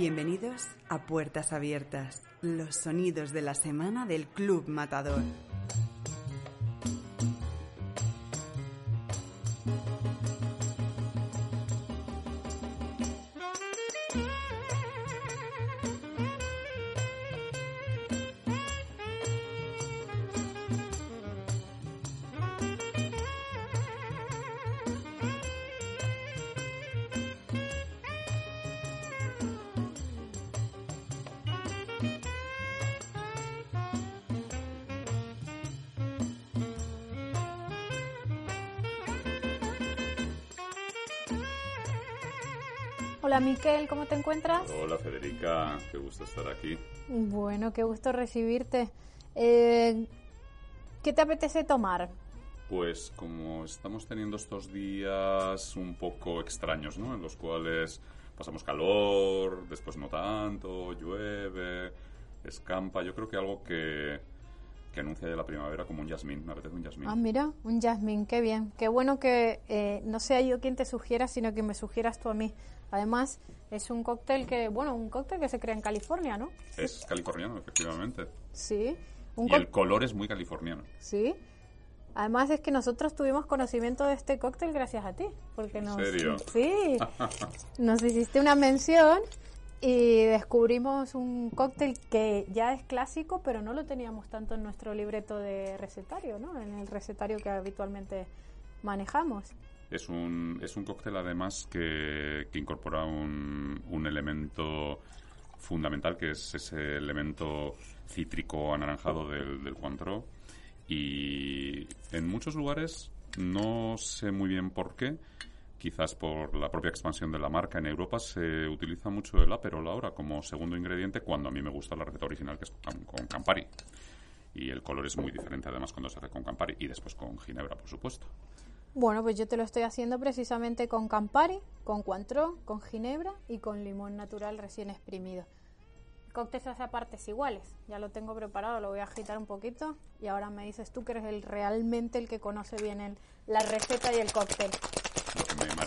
Bienvenidos a Puertas Abiertas, los sonidos de la semana del Club Matador. Hola Miquel, ¿cómo te encuentras? Hola Federica, qué gusto estar aquí. Bueno, qué gusto recibirte. Eh, ¿Qué te apetece tomar? Pues como estamos teniendo estos días un poco extraños, ¿no? En los cuales pasamos calor, después no tanto, llueve, escampa. Yo creo que algo que, que anuncia ya la primavera como un jazmín. Me apetece un jazmín. Ah, mira, un jazmín, qué bien. Qué bueno que eh, no sea yo quien te sugiera, sino que me sugieras tú a mí. Además, es un cóctel que, bueno, un cóctel que se crea en California, ¿no? Es californiano, efectivamente. Sí. Un y el color es muy californiano. Sí. Además es que nosotros tuvimos conocimiento de este cóctel gracias a ti, porque ¿En nos serio? sí, nos hiciste una mención y descubrimos un cóctel que ya es clásico, pero no lo teníamos tanto en nuestro libreto de recetario, ¿no? En el recetario que habitualmente manejamos. Es un, es un cóctel además que, que incorpora un, un, elemento fundamental que es ese elemento cítrico anaranjado del, del y en muchos lugares no sé muy bien por qué quizás por la propia expansión de la marca en Europa se utiliza mucho el Aperol ahora como segundo ingrediente cuando a mí me gusta la receta original que es con, Campari y el color es muy diferente además cuando se hace con Campari y después con Ginebra por supuesto bueno, pues yo te lo estoy haciendo precisamente con Campari, con Cointreau, con Ginebra y con limón natural recién exprimido. El cóctel se hace a partes iguales. Ya lo tengo preparado, lo voy a agitar un poquito y ahora me dices tú que eres el realmente el que conoce bien el, la receta y el cóctel.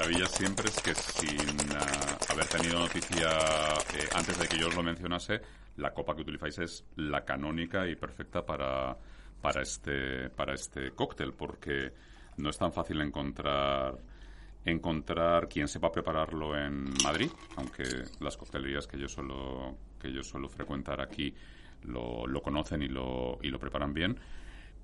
Maravilla siempre es que sin uh, haber tenido noticia eh, antes de que yo os lo mencionase, la copa que utilizáis es la canónica y perfecta para, para este, para este cóctel, porque no es tan fácil encontrar encontrar quien sepa prepararlo en Madrid, aunque las coctelerías que yo suelo que yo suelo frecuentar aquí lo, lo conocen y lo, y lo preparan bien,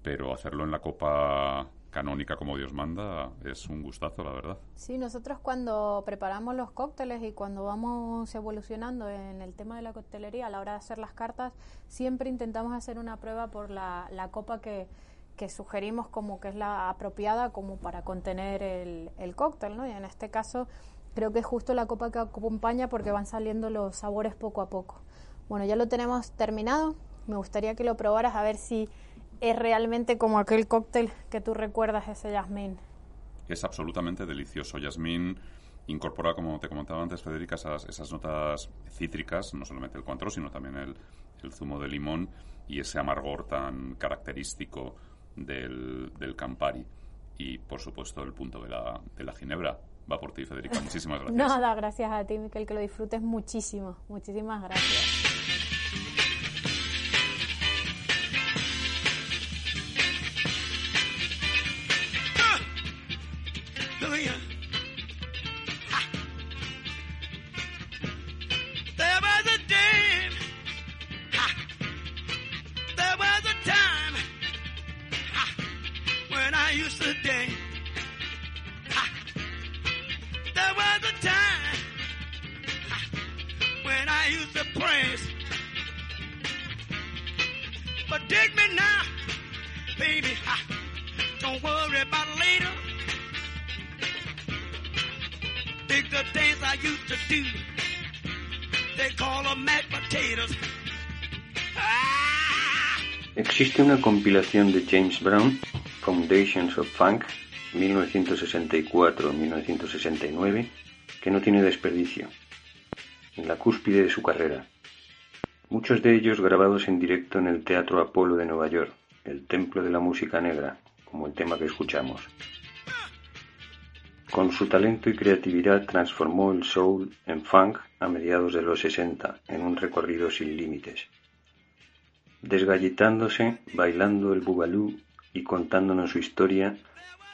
pero hacerlo en la copa canónica como Dios manda es un gustazo, la verdad. Sí, nosotros cuando preparamos los cócteles y cuando vamos evolucionando en el tema de la coctelería a la hora de hacer las cartas, siempre intentamos hacer una prueba por la, copa que, que sugerimos como que es la apropiada como para contener el, el cóctel, ¿no? Y en este caso creo que es justo la copa que acompaña porque van saliendo los sabores poco a poco. Bueno, ya lo tenemos terminado. Me gustaría que lo probaras a ver si es realmente como aquel cóctel que tú recuerdas, ese jazmín. Es absolutamente delicioso. Jazmín incorpora, como te comentaba antes, Federica, esas, esas notas cítricas, no solamente el cuantro, sino también el, el zumo de limón y ese amargor tan característico del, del, Campari y, por supuesto, el punto de la, de la Ginebra. Va por ti, Federica. Muchísimas gracias. Nada, gracias a ti, Miquel, que lo disfrutes muchísimo. Muchísimas gracias. Existe una compilación de James Brown, Foundations of Funk, 1964-1969, que no tiene desperdicio, en la cúspide de su carrera. Muchos de ellos grabados en directo en el Teatro Apolo de Nueva York, el templo de la música negra, como el tema que escuchamos. Con su talento y creatividad transformó el soul en funk a mediados de los 60 en un recorrido sin límites. Desgallitándose, bailando el bugalú y contándonos su historia,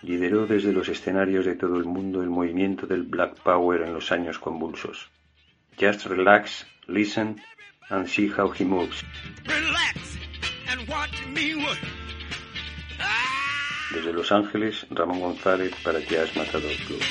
lideró desde los escenarios de todo el mundo el movimiento del Black Power en los años convulsos. Just relax, listen and see how he moves. Desde Los Ángeles, Ramón González para Jazz Matador Club.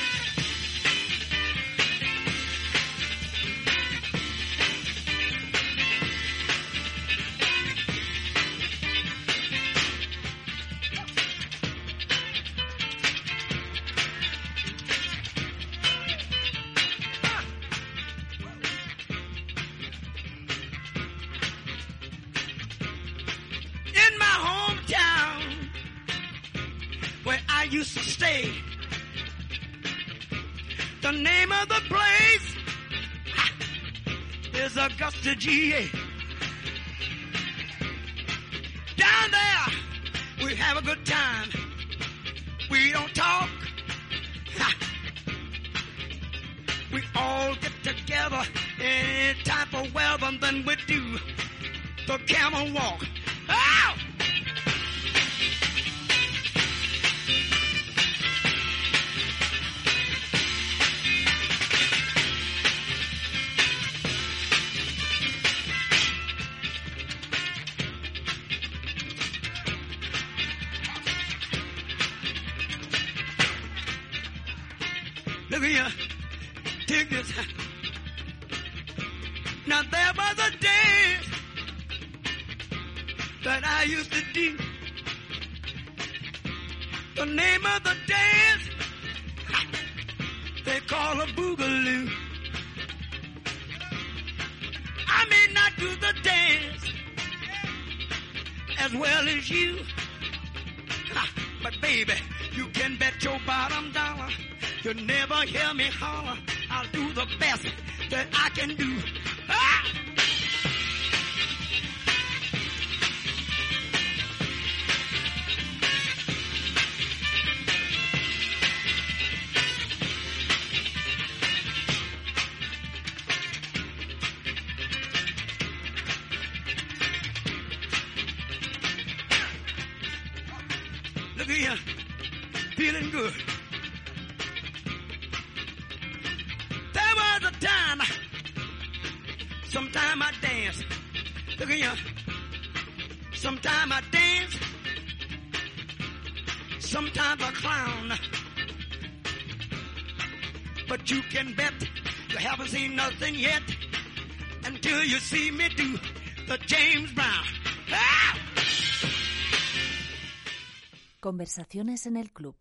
GA. Down there, we have a good time. We don't talk. Ha. We all get together in any type of weather, and then we do the camel walk. Ow! Maria, take this. Now there was a day that I used to do. The name of the dance they call a boogaloo. I may not do the dance as well as you, but baby, you can bet your bottom dollar you never hear me holler. I'll do the best that I can do. Conversaciones en el club.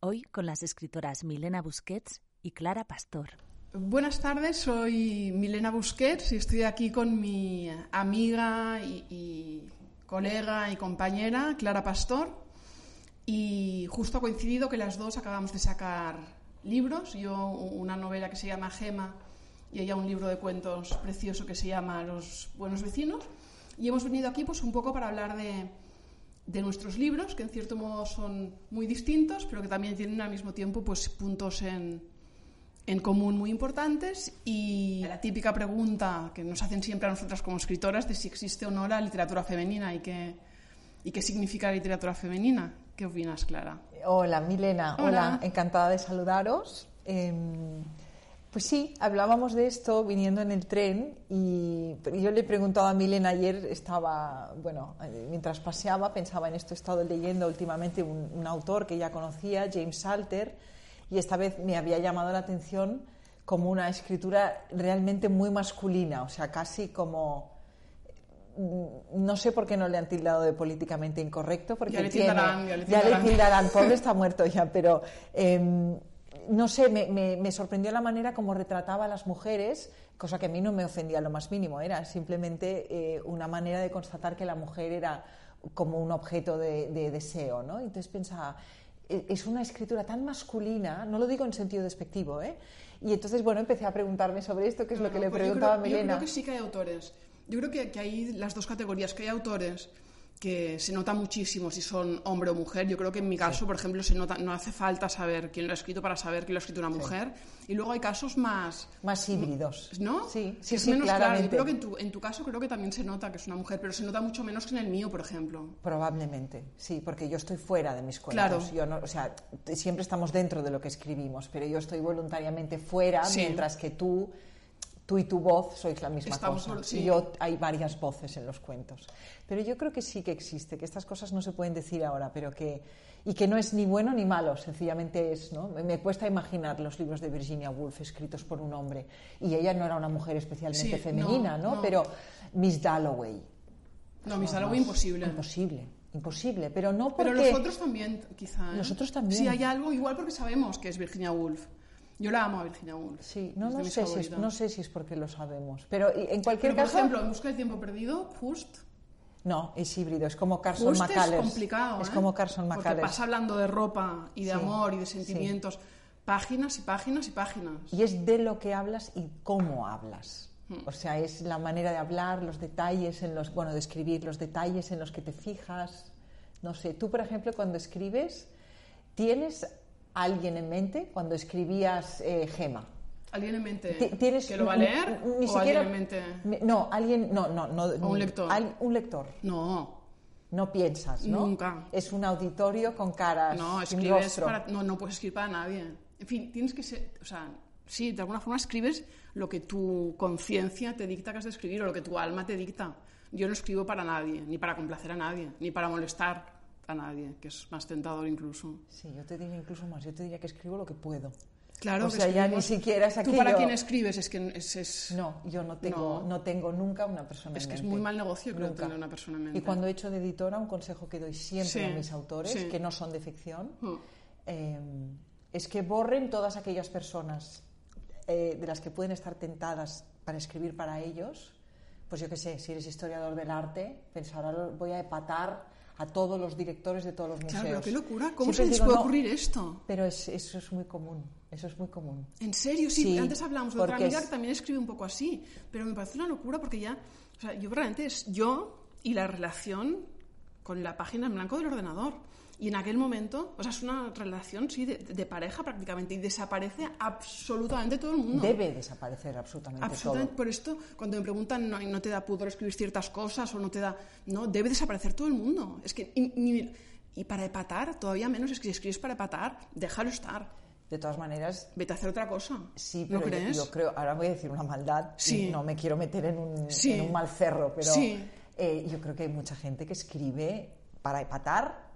Hoy con las escritoras Milena Busquets y Clara Pastor. Buenas tardes, soy Milena Busquets y estoy aquí con mi amiga y, colega y compañera Clara Pastor. Y justo ha coincidido que las dos acabamos de sacar libros. Yo una novela que se llama Gema y ella un libro de cuentos precioso que se llama Los buenos vecinos. Y hemos venido aquí pues un poco para hablar de, de nuestros libros, que en cierto modo son muy distintos, pero que también tienen al mismo tiempo pues, puntos en, en común muy importantes y la típica pregunta que nos hacen siempre a nosotras como escritoras de si existe o no la literatura femenina y qué, y qué significa la literatura femenina. ¿Qué opinas, Clara? Hola, Milena. Hola, encantada de saludaros. Em, pues sí, hablábamos de esto viniendo en el tren y yo le he preguntado a Milena ayer, estaba, bueno, mientras paseaba pensaba en esto, he estado leyendo últimamente un, autor que ya conocía, James Salter, y esta vez me había llamado la atención como una escritura realmente muy masculina, o sea, casi como mm, no sé por qué no le han tildado de políticamente incorrecto, porque Ya le tiene- tildarán, ya le ya le tildarán. tildarán, pobre está muerto ya, pero em, no sé, me, me- me sorprendió la manera como retrataba a las mujeres, cosa que a mí no me ofendía lo más mínimo, era simplemente eh, una manera de constatar que la mujer era como un objeto de, de deseo, ¿no? Entonces pensaba, e- es una escritura tan masculina, no lo digo en sentido despectivo, ¿eh? Y entonces, bueno, empecé a preguntarme sobre esto, que es lo que le Pues yo preguntaba a creo- Yo creo que sí que hay autores. Yo creo que, que hay las dos categorías, que hay autores que se nota muchísimo si son hombre o mujer. Yo creo que en mi caso, por ejemplo, se nota, no hace falta saber quién lo ha escrito para saber que lo ha escrito una mujer. Y luego hay casos más... Más híbridos. ¿No? Sí, sí, es sí, menos claro. Yo claramente. creo que en tu, en tu caso creo que también se nota que es una mujer, pero se nota mucho menos que en el mío, por ejemplo. Probablemente, sí, porque yo estoy fuera de mis cuentos. Claro. Yo no, o sea, siempre estamos dentro de lo que escribimos, pero yo estoy voluntariamente fuera, mientras que tú, tú y tu voz sois la misma Estamos cosa. sí. Y yo hay varias voces en los cuentos. Pero yo creo que sí que existe, que estas cosas no se pueden decir ahora, pero que y que no es ni bueno ni malo, sencillamente es, ¿no? Me, me cuesta imaginar los libros de Virginia Woolf escritos por un hombre y ella no era una mujer especialmente Sí, femenina, no, ¿no? no. Pero Miss Dalloway, No, mis algo Vamos, imposible. Imposible, imposible, pero no porque... Pero los otros también, quizá. ¿eh? Los otros también. Sí, hay algo igual porque sabemos que es Virginia Woolf. Yo la amo a Virginia Woolf. Sí, no, sé, si es, no sé si es porque lo sabemos, pero en cualquier Pero, por caso... ejemplo, en Busca del Tiempo Perdido, Just, no, es híbrido, es como Carson Just McCullers. es complicado. Es ¿eh? como Carson Porque McCullers. pasa hablando de ropa y de Sí, amor y de sí. sentimientos. Páginas y páginas y páginas. Y es de lo que hablas y cómo hablas. Hmm. O sea, es la manera de hablar, los detalles en los, bueno, de escribir, los detalles en los que te fijas. No sé, tú, por ejemplo, cuando escribes, ¿tienes alguien en mente cuando escribías eh, Gema? ¿Alguien en mente Ti- ¿Tienes que lo va a leer? Ni ¿O siquiera. alguien en mente? Me- No, alguien. No, no, no. ¿O un lector? al- un lector. No, No piensas, ¿no? Nunca. Es un auditorio con caras. no, escribes para... No, no puedes escribir para nadie. En fin, tienes que ser... O sea, sí, de alguna forma escribes lo que tu conciencia te dicta que has de escribir o lo que tu alma te dicta. Yo no escribo para nadie, ni para complacer a nadie, ni para molestar a nadie, que es más tentador incluso. Sí, yo te diría incluso más. Yo te diría que escribo lo que puedo. Claro, O que sea, ya ni siquiera es ¿Tú aquello- para quién escribes? Es que es... es... No, yo no tengo, No. no. tengo nunca una persona Es en que es mente. muy mal negocio, creo, Nunca. tener una persona en mente. Y cuando he hecho de editora, un consejo que doy siempre Sí, a mis autores, sí. que no son de ficción, Mm. eh, es que borren todas aquellas personas eh, de las que pueden estar tentadas para escribir para ellos. Pues yo qué sé, si eres historiador del arte, pensar, ahora voy a epatar a todos los directores de todos los museos. Claro, pero qué locura. ¿Cómo Siempre se les digo, puede no, ocurrir esto? Pero es- eso es muy común, eso es muy común. En serio, sí, Sí, antes hablamos de otra amiga es- que también escribe un poco así, pero me parece una locura porque ya, o sea, yo realmente es yo y la relación con la página en blanco del ordenador. Y en aquel momento, o sea, es una relación, sí, de, de pareja prácticamente, y desaparece absolutamente todo el mundo. Debe desaparecer absolutamente, Absolutamente. todo. Por esto, cuando me preguntan, no, no te da pudor escribir ciertas cosas o no te da. No, debe desaparecer todo el mundo. Es que. Y, ni- y para epatar, todavía menos, es que si escribes para epatar, déjalo estar. De todas maneras, Vete a hacer otra cosa. Sí, ¿No pero yo- crees? Yo, creo, ahora voy a decir una maldad, y Sí. no me quiero meter en un, Sí. en un mal cerro, pero Sí. eh, yo creo que hay mucha gente que escribe para epatar.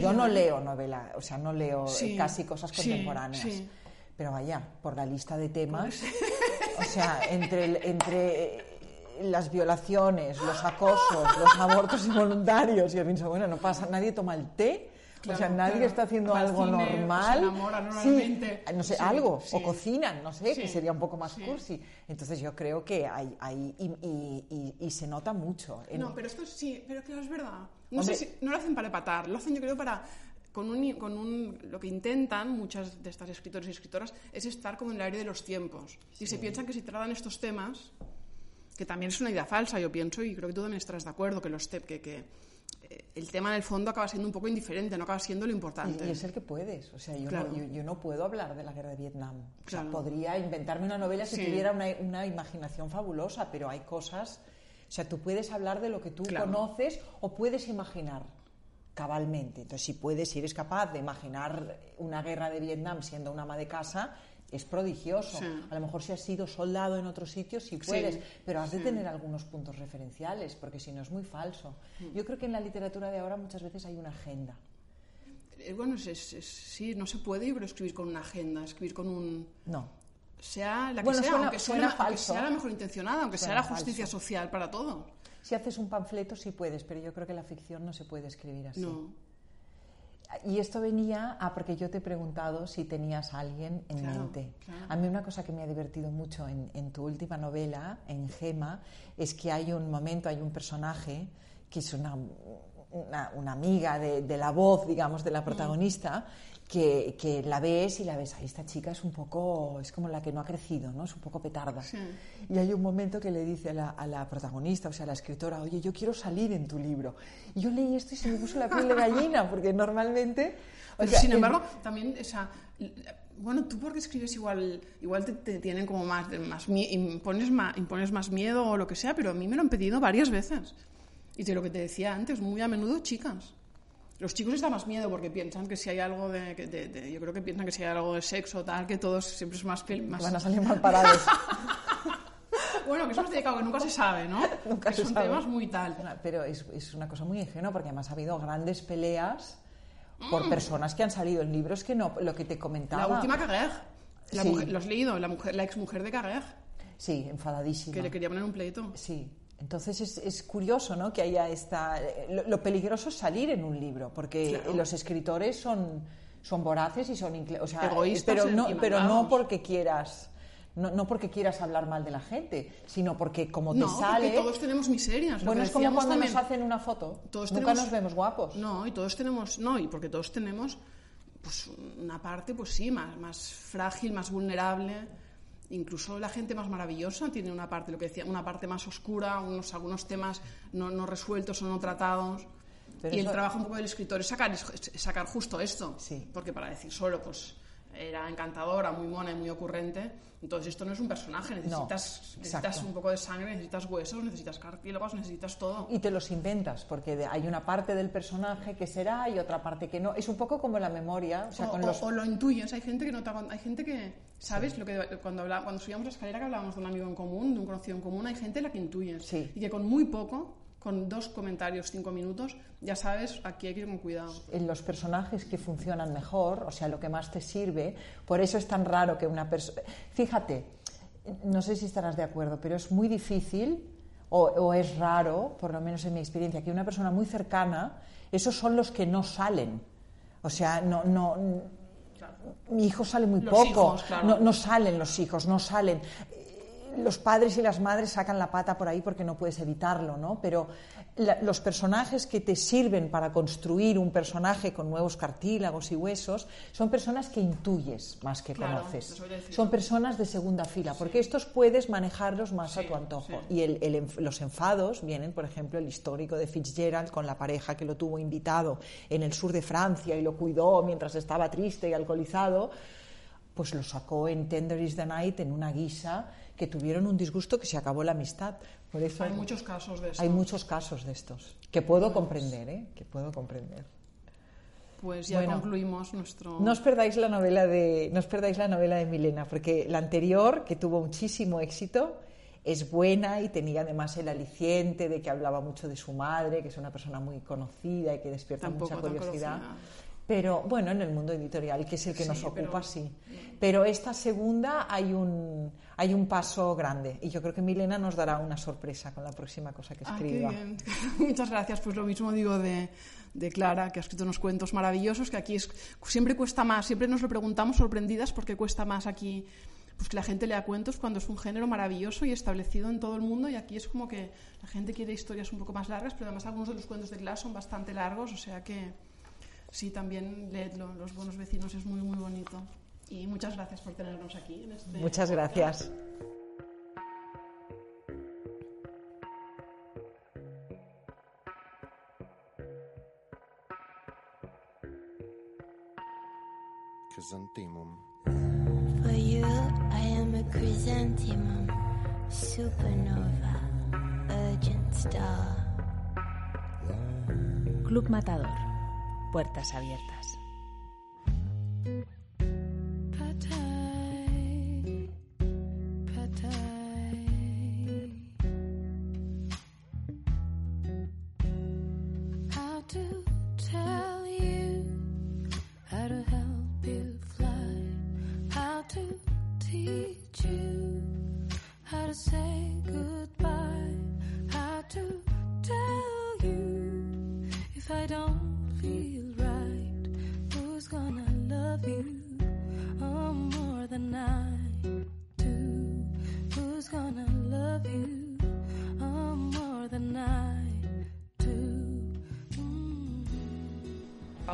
Yo no leo novela, o sea, no leo eh, Sí, casi cosas contemporáneas. sí. Pero vaya, por la lista de temas, o sea, entre, entre eh, las violaciones, los acosos, los abortos involuntarios, yo pienso, bueno, no pasa, nadie toma el té. o sea, nadie claro. está haciendo algo cine, normal. se enamora Sí, no sé, Sí, algo. sí. O cocinan, no sé, que sería un poco más cursi. Entonces yo creo que hay, hay y, y- y- y se nota mucho. en- No, pero esto sí, pero claro, es verdad. No, Hombre. sé si- no lo hacen para epatar, lo hacen yo creo para... Con un, con un, lo que intentan muchas de estas escritores y escritoras es estar como en el aire de los tiempos. Y se piensan que si tratan estos temas, que también es una idea falsa, yo pienso, y creo que tú también estarás de acuerdo, que, los te- que, que eh, el tema en el fondo acaba siendo un poco indiferente, no acaba siendo lo y, importante. y es el que puedes. O sea, yo, Claro. no, yo, yo no puedo hablar de la guerra de Vietnam. O sea, Claro. podría inventarme una novela si Sí. tuviera una, una imaginación fabulosa, pero hay cosas. O sea, tú puedes hablar de lo que tú Claro. conoces o puedes imaginar cabalmente. Entonces, si puedes, si eres capaz de imaginar una guerra de Vietnam siendo una ama de casa, es prodigioso. Sí. A lo mejor si has sido soldado en otros sitios, sí puedes, pero has de tener algunos puntos referenciales, porque si no es muy falso. Mm. Yo creo que en la literatura de ahora muchas veces hay una agenda. Eh, Bueno, es- es- es- sí, no se puede, yo creo, escribir con una agenda, escribir con un... No. Sea la que Bueno, sea, suena- aunque, suena sea la mejor intencionada, aunque sea la justicia falso. social para todo. Si haces un panfleto sí puedes, pero yo creo que la ficción no se puede escribir así. No. Y esto venía a porque yo te he preguntado si tenías a alguien en Claro, mente. claro. A mí una cosa que me ha divertido mucho en, en tu última novela, en Gema, es que hay un momento, hay un personaje que es una, una, una amiga de, de la voz, digamos, Mm. de la protagonista, que, que la ves y la ves, ahí esta chica es un poco, es como la que no ha crecido, ¿no? Es un poco petarda. Sí. Y hay un momento que le dice a la, a la protagonista, o sea, a la escritora, oye, yo quiero salir en tu libro. Y yo leí esto y se me puso la piel de gallina, porque normalmente... o Pero sea, sin embargo, también, o sea, bueno, tú porque escribes igual, igual te, te tienen como más, más impones más, impones más miedo o lo que sea, pero a mí me lo han pedido varias veces. Y de lo que te decía antes, muy a menudo chicas. Los chicos les da más miedo porque piensan que si hay algo de, de- de- yo creo que piensan que si hay algo de sexo tal, que todos siempre es más, más Van a salir mal parados. bueno, que eso es delicado, que nunca se sabe, ¿no? Nunca que se son sabe. temas muy tal. Pero es, es una cosa muy ingenua, porque además ha habido grandes peleas por Mm. personas que han salido en libros que no, lo que te comentaba. La última Carrer, la Sí. mujer- ¿lo has leído? La, mujer, la exmujer de Carrer, Sí, enfadadísima. que le quería poner un pleito. Sí. Entonces es, es curioso ¿no? que haya esta... Lo, lo peligroso es salir en un libro, porque Claro. los escritores son, son voraces y son... incle- O sea, Egoístas pero no, pero no porque quieras... No, no porque quieras hablar mal de la gente, sino porque como te No, sale... todos tenemos miserias. Bueno, es como cuando también. nos hacen una foto. Todos Nunca tenemos- nos vemos guapos. No, y todos tenemos, no, y porque todos tenemos pues una parte, pues sí, más, más frágil, más vulnerable. Incluso la gente más maravillosa tiene una parte, lo que decía, una parte más oscura, unos, algunos temas no, no resueltos o no tratados. Pero y eso- el trabajo un poco del escritor es sacar, es sacar justo esto. Sí. Porque para decir solo, pues era encantadora, muy mona y muy ocurrente. Entonces esto no es un personaje, necesitas, necesitas un poco de sangre, necesitas huesos, necesitas cartílagos, necesitas todo. Y te los inventas, porque hay una parte del personaje que será y otra parte que no. Es un poco como la memoria. O sea, o, con o- los... o lo intuyes, hay gente que no te hay gente que, ¿sabes? Lo que cuando habla, cuando subíamos la escalera que hablábamos de un amigo en común, de un conocido en común, hay gente a la que intuyes. Sí. Y que con muy poco, con dos comentarios, cinco minutos, ya sabes, aquí hay que ir con cuidado. en los personajes que funcionan mejor, o sea, lo que más te sirve. Por eso es tan raro que una persona... Fíjate, no sé si estarás de acuerdo, pero es muy difícil, o, o es raro, por lo menos en mi experiencia, que una persona muy cercana, esos son los que no salen. O sea, no... no mi hijo sale muy Los poco, hijos, claro. no, no salen los hijos, no salen. Los padres y las madres sacan la pata por ahí porque no puedes evitarlo, ¿no? Pero la- los personajes que te sirven para construir un personaje con nuevos cartílagos y huesos son personas que intuyes más que Claro, conoces. Son personas de segunda fila, porque estos puedes manejarlos más a Sí, tu antojo. sí. Y el- el enf- los enfados vienen, por ejemplo, el histórico de Fitzgerald con la pareja que lo tuvo invitado en el sur de Francia y lo cuidó mientras estaba triste y alcoholizado, pues lo sacó en Tender is the Night en una guisa que tuvieron un disgusto que se acabó la amistad. Por eso Hay muchos casos de eso. hay muchos casos de estos que puedo comprender, ¿eh? Que puedo comprender. Pues ya Bueno. concluimos nuestro... No os perdáis la novela de, no os perdáis la novela de Milena, porque la anterior, que tuvo muchísimo éxito, es buena y tenía además el aliciente de que hablaba mucho de su madre, que es una persona muy conocida y que despierta Tampoco mucha curiosidad. Pero bueno, en el mundo editorial, que es el que Sí, nos pero- ocupa, sí. Pero esta segunda hay un, hay un paso grande y yo creo que Milena nos dará una sorpresa con la próxima cosa que Ah, qué escriba. bien. Muchas gracias. Pues lo mismo digo de, de Clara, que ha escrito unos cuentos maravillosos, que aquí es, siempre cuesta más, siempre nos lo preguntamos sorprendidas porque cuesta más aquí pues que la gente lea cuentos cuando es un género maravilloso y establecido en todo el mundo y aquí es como que la gente quiere historias un poco más largas, pero además algunos de los cuentos de Glass son bastante largos, o sea que sí, también leedlo, Los buenos vecinos es muy, muy bonito. Y muchas gracias por tenernos aquí. En este Muchas gracias. Chrysanthemum. For you, I am a chrysanthemum, supernova, urgent star. Club Matador. Puertas abiertas.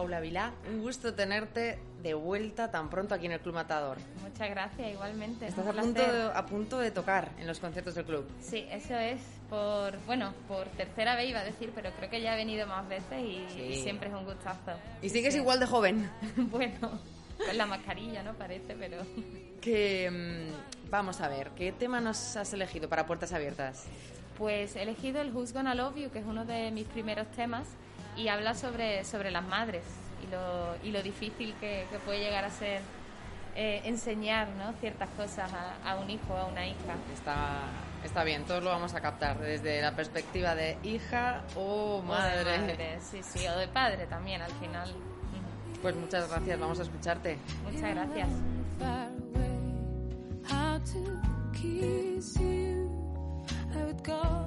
Paula Vilá, un gusto tenerte de vuelta tan pronto aquí en el Club Matador. Muchas gracias, igualmente. Estás a punto, de, a punto de tocar en los conciertos del club. Sí, eso es por, bueno, por tercera vez iba a decir, pero creo que ya he venido más veces y, Sí. y siempre es un gustazo. Y sigues Sí. igual de joven. bueno, con la mascarilla, ¿no? Parece, pero... Que mm, vamos a ver, ¿qué tema nos has elegido para Puertas Abiertas? Pues he elegido el Who's Gonna Love You, que es uno de mis primeros temas, y habla sobre, sobre las madres y lo, y lo difícil que, que puede llegar a ser eh, enseñar ¿no? ciertas cosas a, a un hijo o a una hija. Está, está bien, todos lo vamos a captar desde la perspectiva de hija o O de madre. madre, sí, sí, o de padre también al final. Pues muchas gracias, vamos a escucharte. Muchas gracias. How to kiss you? I would go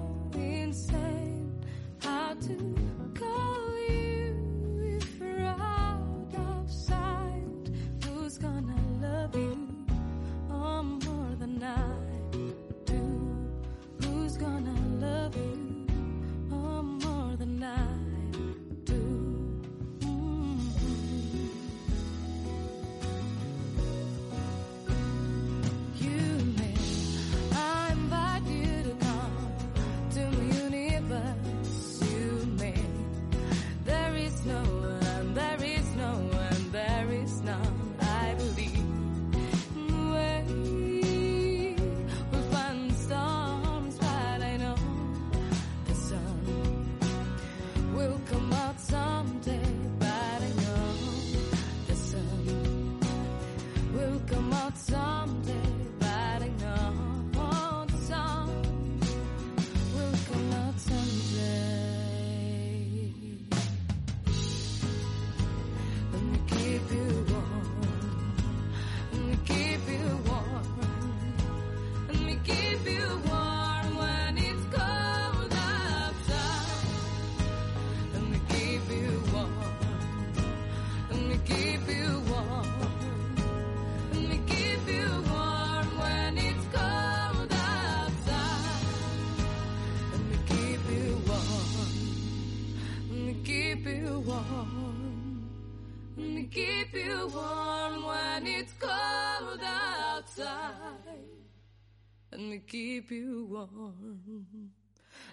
me keep you warm.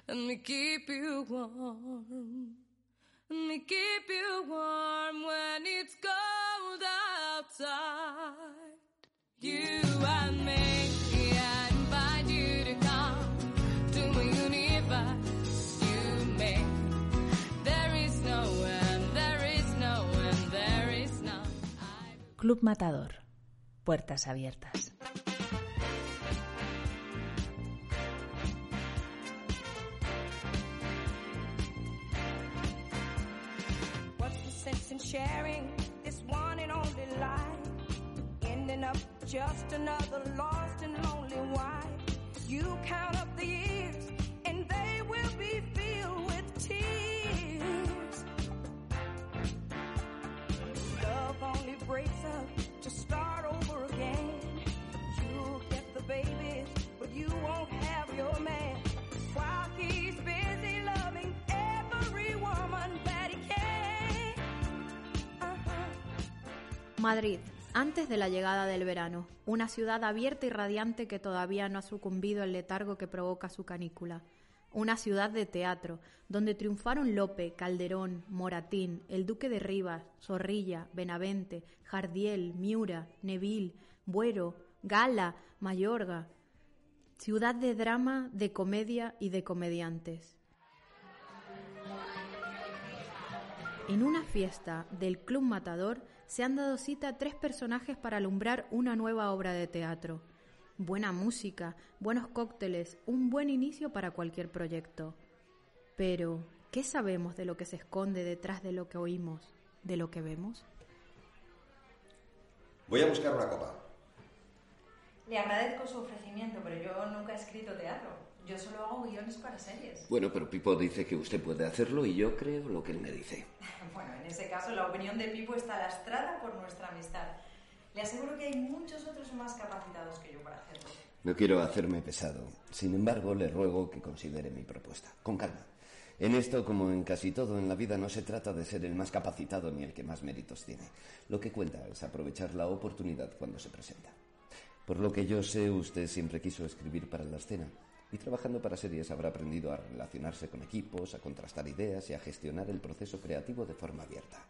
Let me keep you warm. Let me keep you warm when it's cold outside. You and me, I invite you to come to my universe. You may. There is no one, there is no one, there is none. Club Matador. Puertas abiertas. Sharing this one and only life? Ending up just another lost and lonely wife. You count up the years and they will be filled with tears. Love only breaks up to start over again. You'll get the babies, but you won't have your man. Madrid, antes de la llegada del verano, una ciudad abierta y radiante que todavía no ha sucumbido al letargo que provoca su canícula. Una ciudad de teatro, donde triunfaron Lope, Calderón, Moratín, el Duque de Rivas, Zorrilla, Benavente, Jardiel, Miura, Neville, Buero, Gala, Mayorga. Ciudad de drama, de comedia y de comediantes. En una fiesta del Club Matador se han dado cita a tres personajes para alumbrar una nueva obra de teatro. Buena música, buenos cócteles, un buen inicio para cualquier proyecto. Pero, ¿qué sabemos de lo que se esconde detrás de lo que oímos, de lo que vemos? Voy a buscar una copa. Le agradezco su ofrecimiento, pero yo nunca he escrito teatro. Yo solo hago guiones para series. Bueno, pero Pipo dice que usted puede hacerlo y yo creo lo que él me dice. Bueno, en ese caso la opinión de Pipo está lastrada por nuestra amistad. Le aseguro que hay muchos otros más capacitados que yo para hacerlo. No quiero hacerme pesado. Sin embargo, le ruego que considere mi propuesta. Con calma. En esto, como en casi todo en la vida, no se trata de ser el más capacitado ni el que más méritos tiene. Lo que cuenta es aprovechar la oportunidad cuando se presenta. Por lo que yo sé, usted siempre quiso escribir para la escena. Y trabajando para series habrá aprendido a relacionarse con equipos, a contrastar ideas y a gestionar el proceso creativo de forma abierta.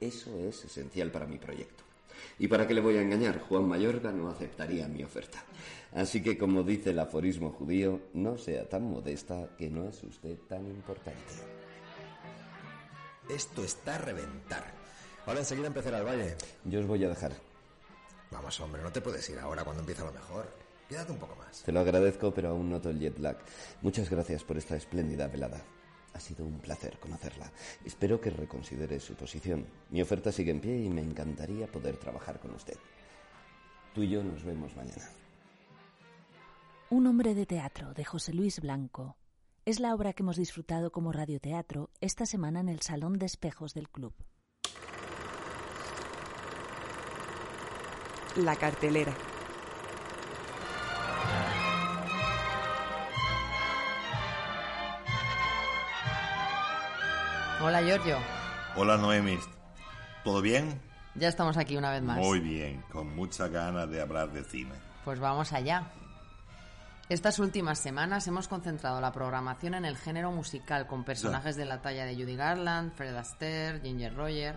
Eso es esencial para mi proyecto. Y para qué le voy a engañar, Juan Mayorga no aceptaría mi oferta. Así que, como dice el aforismo judío, no sea tan modesta que no es usted tan importante. Esto está a reventar. Ahora enseguida empezará el baile. Yo os voy a dejar. Vamos, hombre, no te puedes ir ahora cuando empieza lo mejor. Quédate un poco más. Te lo agradezco, pero aún noto el jet lag. Muchas gracias por esta espléndida velada. Ha sido un placer conocerla. Espero que reconsidere su posición. Mi oferta sigue en pie y me encantaría poder trabajar con usted. Tú y yo nos vemos mañana. Un hombre de teatro de José Luis Blanco es la obra que hemos disfrutado como radioteatro esta semana en el Salón de Espejos del Club. La cartelera. Hola, Giorgio. Hola Noemi, ¿todo bien? Ya estamos aquí una vez más. Muy bien, con mucha ganas de hablar de cine. Pues vamos allá. Estas últimas semanas hemos concentrado la programación en el género musical, con personajes de la talla de Judy Garland, Fred Astaire, Ginger Roger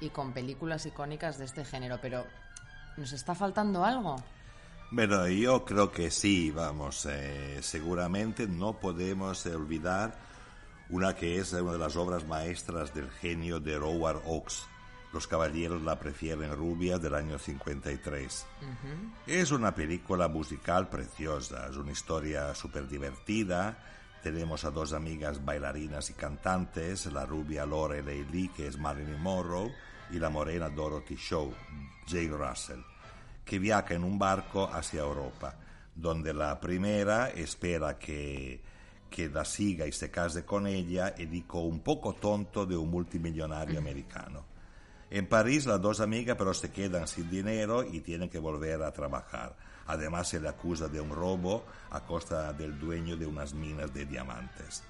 y con películas icónicas de este género. Pero, ¿nos está faltando algo? Pero yo creo que sí, vamos, eh, seguramente no podemos olvidar una que es una de las obras maestras del genio de Howard Hawks. Los caballeros la prefieren rubia del año 53. Es una película musical preciosa, es una historia súper divertida. Tenemos a dos amigas bailarinas y cantantes, la rubia Lorelei Lee, que es Marilyn Monroe, y la morena Dorothy Shaw, Jane Russell, que viaja en un barco hacia Europa, donde la primera espera que, que la siga y se case con ella, el hijo un poco tonto de un multimillonario americano. En París las dos amigas pero se quedan sin dinero y tienen que volver a trabajar. Además se le acusa de un robo a costa del dueño de unas minas de diamantes.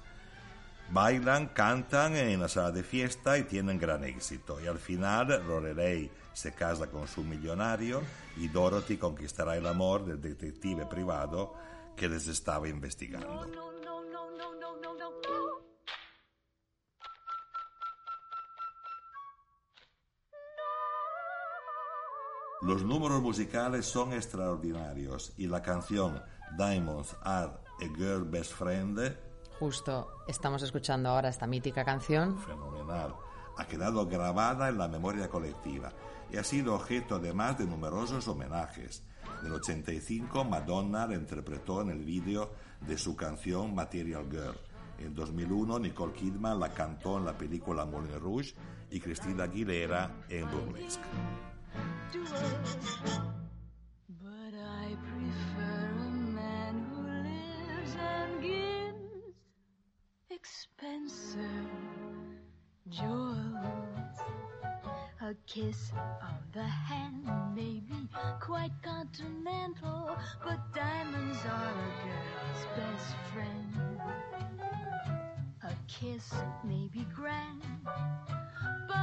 Bailan, cantan en la sala de fiesta y tienen gran éxito. Y al final Lorelei se casa con su millonario y Dorothy conquistará el amor del detective privado que les estaba investigando. Los números musicales son extraordinarios y la canción Diamonds Are a Girl Best Friend, Justo estamos escuchando ahora esta mítica canción. fenomenal, ha quedado grabada en la memoria colectiva y ha sido objeto además de numerosos homenajes. En el 85 Madonna la interpretó en el vídeo de su canción Material Girl. En 2001 Nicole Kidman la cantó en la película Moulin Rouge y Cristina Aguilera en Burlesque. But I prefer a man who lives and gives expensive jewels. A kiss on the hand may be quite continental, but diamonds are a girl's best friend. A kiss may be grand,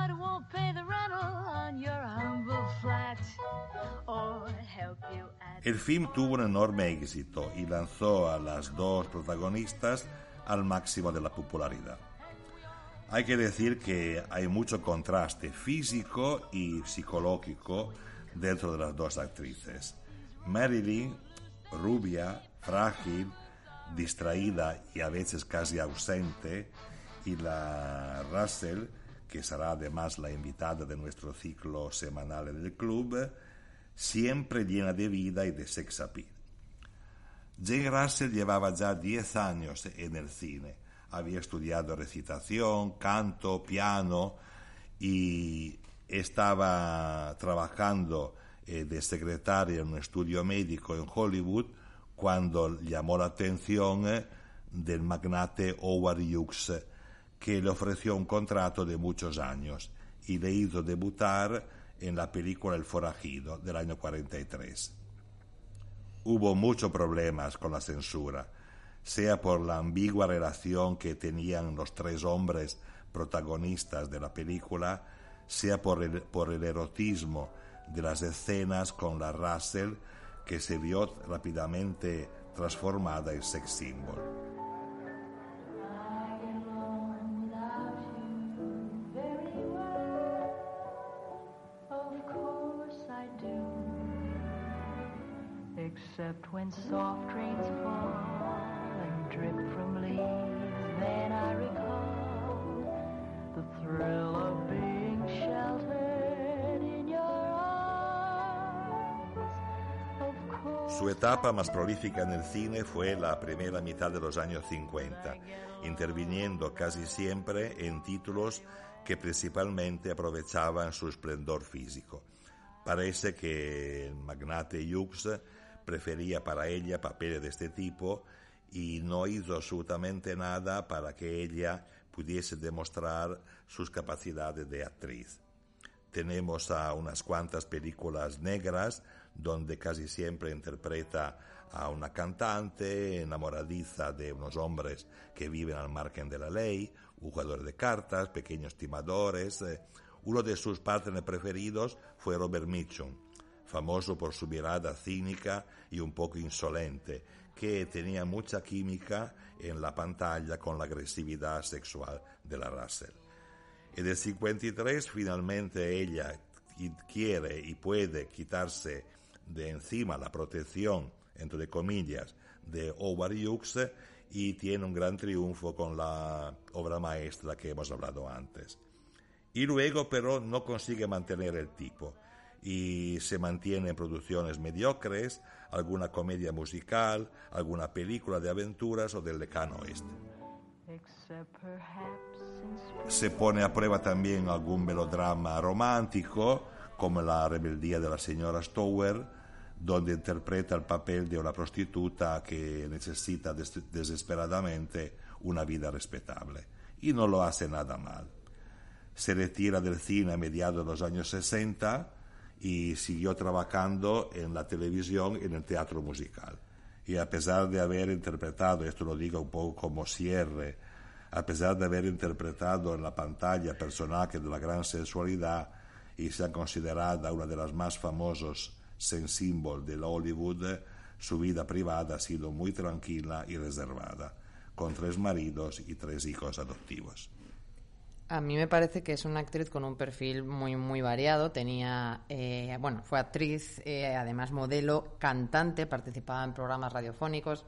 but it won't pay the rental on your humble flat or help you at El film tuvo un enorme éxito y lanzó a las dos protagonistas al máximo de la popularidad. Hay que decir que hay mucho contraste físico y psicológico dentro de las dos actrices. Marilyn, rubia, frágil, distraída y a veces casi ausente, y la Russell, que será además la invitada de nuestro ciclo semanal en el club, siempre llena de vida y de sex appeal. Jane Russell llevaba ya 10 años en el cine. Había estudiado recitación, canto, piano y estaba trabajando eh, de secretaria en un estudio médico en Hollywood cuando llamó la atención eh, del magnate Howard Hughes, que le ofreció un contrato de muchos años y le hizo debutar en la película El forajido del año 43. Hubo muchos problemas con la censura. sea por la ambigua relación que tenían los tres hombres protagonistas de la película, sea por el, por el erotismo de las escenas con la Russell que se vio rápidamente transformada en sex symbol. When soft rains fall and drip from leaves, then I recall the thrill of being sheltered in your arms. Su etapa más prolífica en el cine fue la primera mitad de los años 50, interviniendo casi siempre en títulos que principalmente aprovechaban su esplendor físico. Parece que el magnate Hughes prefería para ella papeles de este tipo y no hizo absolutamente nada para que ella pudiese demostrar sus capacidades de actriz. Tenemos a unas cuantas películas negras donde casi siempre interpreta a una cantante enamoradiza de unos hombres que viven al margen de la ley, un jugador de cartas, pequeños timadores. eh. Uno de sus partners preferidos fue Robert Mitchum, famoso por su mirada cínica y un poco insolente, que tenía mucha química en la pantalla con la agresividad sexual de la Russell. En el 53 finalmente ella qui- quiere y puede quitarse de encima la protección, entre comillas, de Howard Hughes y tiene un gran triunfo con la obra maestra que hemos hablado antes. Y luego pero no consigue mantener el tipo y se mantiene en producciones mediocres, alguna comedia musical, alguna película de aventuras o del lejano oeste. Se pone a prueba también algún melodrama romántico, como La rebeldía de la señora Stower, donde interpreta el papel de una prostituta que necesita des- desesperadamente una vida respetable. Y no lo hace nada mal. Se retira del cine a mediados de los años 60 y siguió trabajando en la televisión y en el teatro musical. Y a pesar de haber interpretado, esto lo digo un poco como cierre, a pesar de haber interpretado en la pantalla personajes de la gran sensualidad y sea considerada una de las más famosos sex symbol de Hollywood, su vida privada ha sido muy tranquila y reservada, con tres maridos y tres hijos adoptivos. A mí me parece que es una actriz con un perfil muy muy variado. Tenía, eh, bueno, fue actriz, eh, además modelo, cantante, participaba en programas radiofónicos.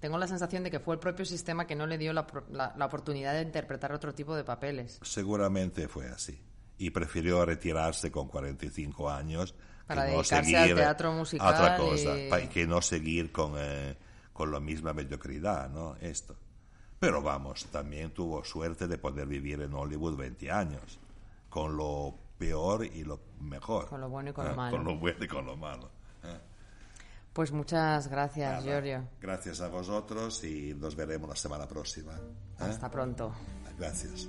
Tengo la sensación de que fue el propio sistema que no le dio la, la- la oportunidad de interpretar otro tipo de papeles. Seguramente fue así. Y prefirió retirarse con 45 años Para que no dedicarse al seguir teatro a musical otra cosa, y- que no seguir con, eh, con la misma mediocridad, ¿no? Esto. Pero vamos, también tuvo suerte de poder vivir en Hollywood 20 años, con lo peor y lo mejor. Con lo bueno y con lo ¿eh? malo. Con lo bueno y con lo malo. ¿eh? Pues muchas gracias, Nada, Giorgio. Gracias a vosotros y nos veremos la semana próxima. ¿eh? Hasta pronto. Gracias.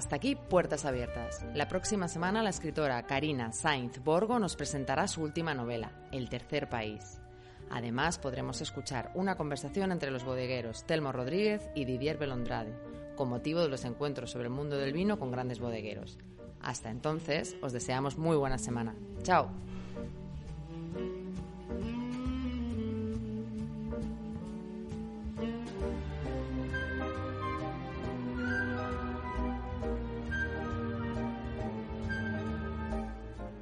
Hasta aquí Puertas Abiertas. La próxima semana la escritora Karina Sainz Borgo nos presentará su última novela, El tercer país. Además podremos escuchar una conversación entre los bodegueros Telmo Rodríguez y Didier Belondrade, con motivo de los encuentros sobre el mundo del vino con grandes bodegueros. Hasta entonces, os deseamos muy buena semana. Chao.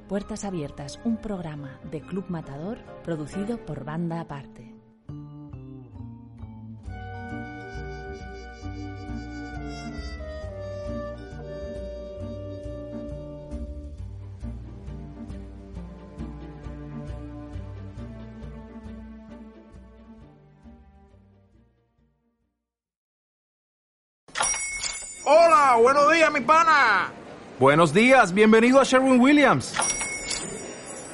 Puertas Abiertas, un programa de Club Matador producido por Banda Aparte. Hola, buenos días, mi pana. Buenos días, bienvenido a Sherwin Williams.